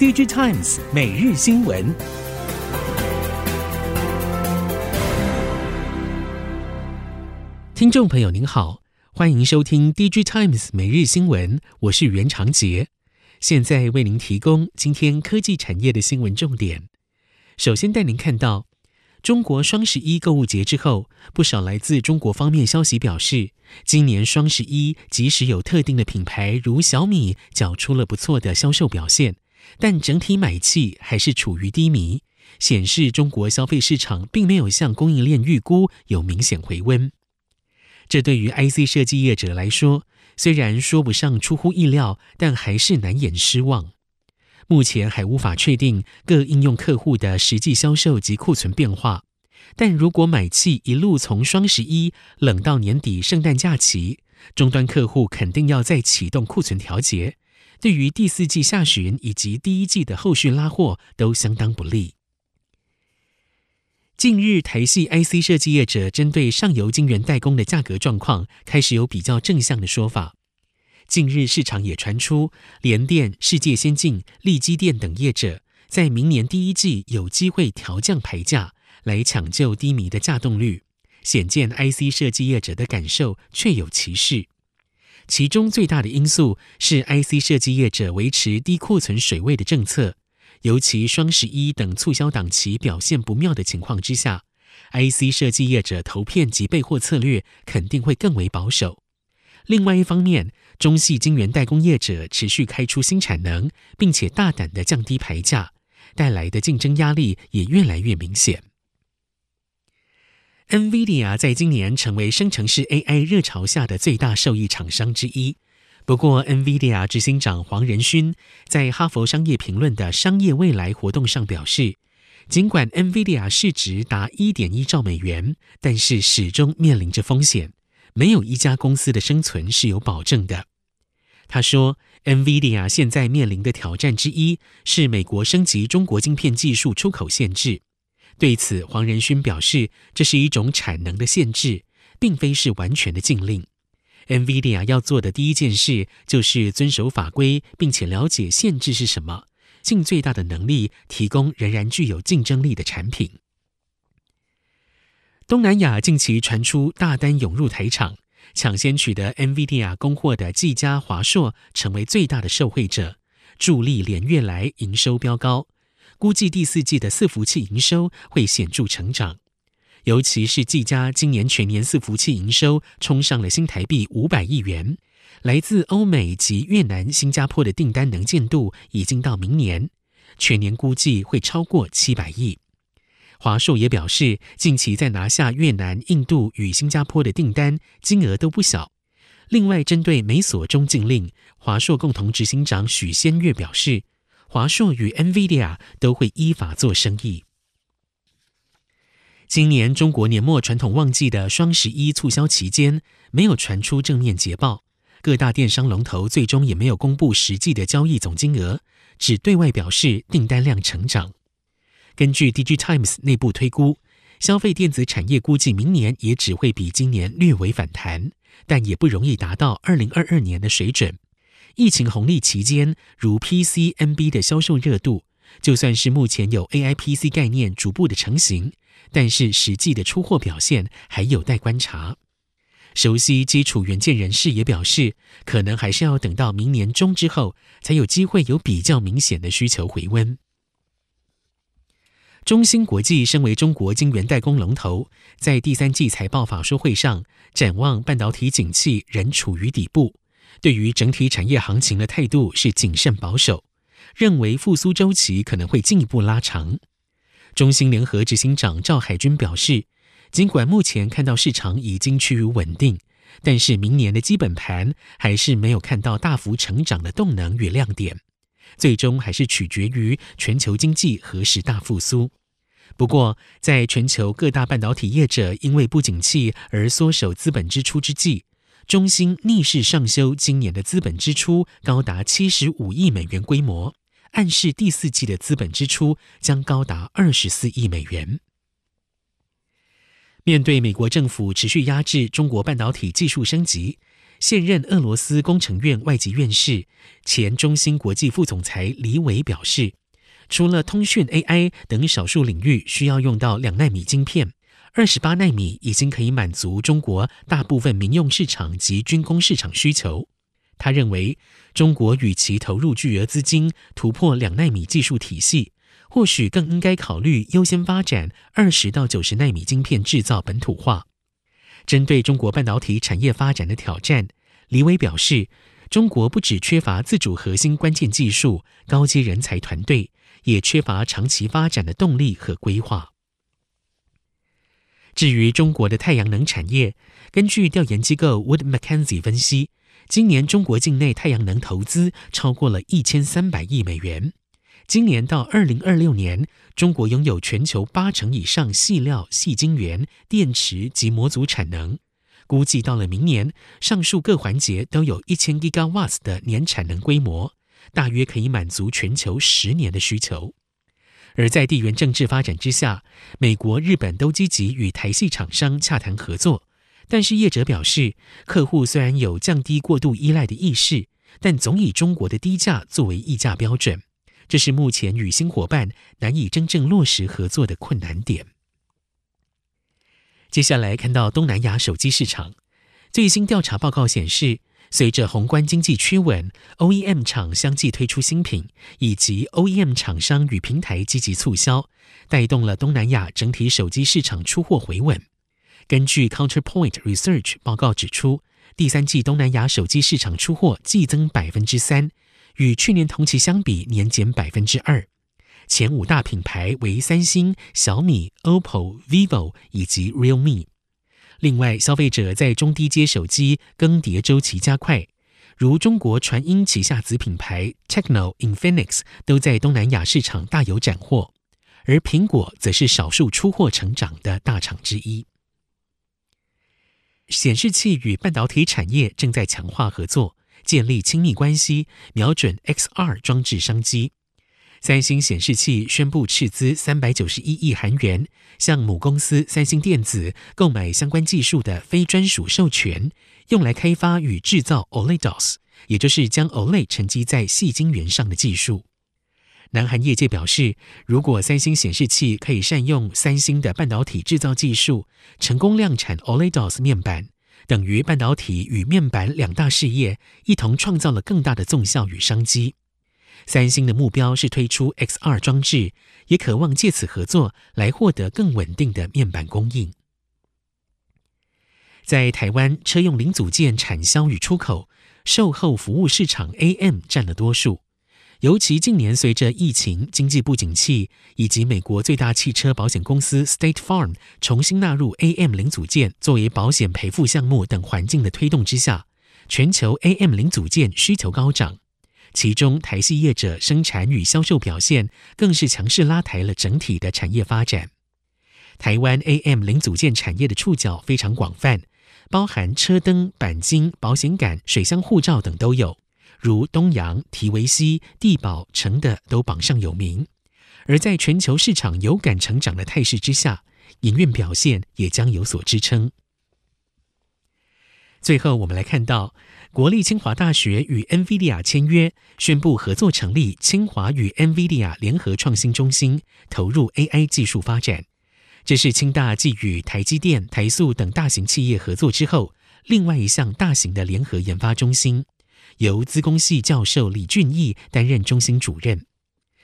DigiTimes 每日新闻，听众朋友您好，欢迎收听 DigiTimes 每日新闻，我是袁长杰，现在为您提供今天科技产业的新闻重点。首先带您看到。中国双十一购物节之后，不少来自中国方面消息表示，今年双十一即使有特定的品牌如小米缴出了不错的销售表现，但整体买气还是处于低迷，显示中国消费市场并没有像供应链预估有明显回温。这对于 IC 设计业者来说，虽然说不上出乎意料，但还是难掩失望。目前还无法确定各应用客户的实际销售及库存变化，但如果买气一路从双十一冷到年底圣诞假期，终端客户肯定要再启动库存调节，对于第四季下旬以及第一季的后续拉货都相当不利。近日，台系 IC 设计业者针对上游晶圆代工的价格状况，开始有比较正向的说法。近日，市场也传出联电、世界先进、利基电等业者在明年第一季有机会调降牌价，来抢救低迷的稼动率。显见 IC 设计业者的感受确有其事。其中最大的因素是 IC 设计业者维持低库存水位的政策，尤其双十一等促销档期表现不妙的情况之下，IC 设计业者投片及备货策略肯定会更为保守。另外一方面，中系晶圆代工业者持续开出新产能，并且大胆的降低牌价，带来的竞争压力也越来越明显。NVIDIA 在今年成为生成式 AI 热潮下的最大受益厂商之一。不过，NVIDIA 执行长黄仁勋在哈佛商业评论的商业未来活动上表示，尽管 NVIDIA 市值达一点一兆美元，但是始终面临着风险。没有一家公司的生存是有保证的。他说，NVIDIA 现在面临的挑战之一是美国升级中国晶片技术出口限制。对此，黄仁勋表示，这是一种产能的限制，并非是完全的禁令。NVIDIA 要做的第一件事就是遵守法规，并且了解限制是什么，尽最大的能力提供仍然具有竞争力的产品。东南亚近期传出大单涌入台厂，抢先取得 NVIDIA 供货的技嘉、华硕成为最大的受惠者，助力连月来营收飙高。估计第四季的伺服器营收会显著成长，尤其是技嘉今年全年伺服器营收冲上了新台币五百亿元，来自欧美及越南、新加坡的订单能见度已经到明年全年估计会超过七百亿。华硕也表示，近期在拿下越南、印度与新加坡的订单，金额都不小。另外，针对美所中禁令，华硕共同执行长许先月表示，华硕与 NVIDIA 都会依法做生意。今年中国年末传统旺季的双十一促销期间，没有传出正面捷报，各大电商龙头最终也没有公布实际的交易总金额，只对外表示订单量成长。根据 DG Times 内部推估，消费电子产业估计明年也只会比今年略微反弹，但也不容易达到2022年的水准。疫情红利期间，如 PC、NB 的销售热度，就算是目前有 AI PC 概念逐步的成型，但是实际的出货表现还有待观察。熟悉基础元件人士也表示，可能还是要等到明年中之后，才有机会有比较明显的需求回温。中芯国际身为中国晶圆代工龙头，在第三季财报法说会上展望半导体景气仍处于底部，对于整体产业行情的态度是谨慎保守，认为复苏周期可能会进一步拉长。中芯联合执行长赵海军表示，尽管目前看到市场已经趋于稳定，但是明年的基本盘还是没有看到大幅成长的动能与亮点。最终还是取决于全球经济何时大复苏。不过，在全球各大半导体业者因为不景气而缩手资本支出之际，中芯逆势上修今年的资本支出高达七十五亿美元规模，暗示第四季的资本支出将高达二十四亿美元。面对美国政府持续压制中国半导体技术升级，现任俄罗斯工程院外籍院士、前中芯国际副总裁李伟表示，除了通讯 AI 等少数领域需要用到两纳米晶片，二十八纳米已经可以满足中国大部分民用市场及军工市场需求。他认为，中国与其投入巨额资金突破两纳米技术体系，或许更应该考虑优先发展二十到九十纳米晶片制造本土化。针对中国半导体产业发展的挑战，李伟表示，中国不只缺乏自主核心关键技术、高阶人才团队，也缺乏长期发展的动力和规划。至于中国的太阳能产业，根据调研机构 Wood Mackenzie 分析，今年中国境内太阳能投资超过了一千三百亿美元。今年到二零二六年，中国拥有全球八成以上细料、细晶圆、电池及模组产能。估计到了明年，上述各环节都有一千 gigawas 的年产能规模，大约可以满足全球十年的需求。而在地缘政治发展之下，美国、日本都积极与台系厂商洽谈合作。但是业者表示，客户虽然有降低过度依赖的意识，但总以中国的低价作为议价标准，这是目前与新伙伴难以真正落实合作的困难点。接下来看到东南亚手机市场，最新调查报告显示，随着宏观经济趋稳，OEM 厂相继推出新品，以及 OEM 厂商与平台积极促销，带动了东南亚整体手机市场出货回稳。根据 Counterpoint Research 报告指出，第三季东南亚手机市场出货季增百分之三，与去年同期相比年减百分之二。前五大品牌为三星、小米、OPPO、vivo 以及 Realme。另外，消费者在中低阶手机更迭周期加快，如中国传音旗下子品牌 Techno、Infinix 都在东南亚市场大有斩获，而苹果则是少数出货成长的大厂之一。显示器与半导体产业正在强化合作，建立亲密关系，瞄准 XR 装置商机。三星显示器宣布斥资三百九十一亿韩元，向母公司三星电子购买相关技术的非专属授权，用来开发与制造 OLEDOS，也就是将 OLED 沉积在细晶圆上的技术。南韩业界表示，如果三星显示器可以善用三星的半导体制造技术，成功量产 OLEDOS 面板，等于半导体与面板两大事业一同创造了更大的纵效与商机。三星的目标是推出 XR 装置，也渴望借此合作来获得更稳定的面板供应。在台湾，车用零组件产销与出口、售后服务市场 AM 占了多数。尤其近年，随着疫情、经济不景气，以及美国最大汽车保险公司 State Farm 重新纳入 AM 零组件作为保险赔付项目等环境的推动之下，全球 AM 零组件需求高涨。其中，台系业者生产与销售表现更是强势拉抬了整体的产业发展。台湾 AM 零组件产业的触角非常广泛，包含车灯、钣金、保险杆、水箱护罩等都有。如东洋、提维西、地宝、成的都榜上有名，而在全球市场有感成长的态势之下，营运表现也将有所支撑。最后，我们来看到国立清华大学与 NVIDIA 签约，宣布合作成立清华与 NVIDIA 联合创新中心，投入 AI 技术发展。这是清大继与台积电、台塑等大型企业合作之后，另外一项大型的联合研发中心。由资工系教授李俊毅担任中心主任。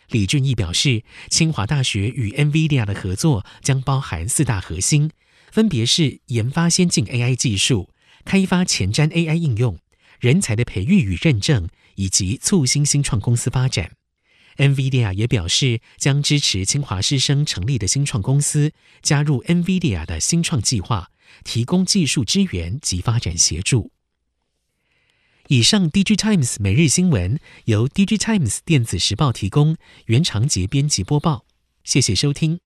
李俊毅表示，清华大学与 NVIDIA 的合作将包含四大核心，分别是研发先进 AI 技术、开发前瞻 AI 应用、人才的培育与认证，以及促新新创公司发展。NVIDIA 也表示，将支持清华师生成立的新创公司加入 NVIDIA 的新创计划，提供技术支援及发展协助。以上，DigiTimes 每日新闻由 DigiTimes 电子时报提供，袁长杰编辑播报。谢谢收听。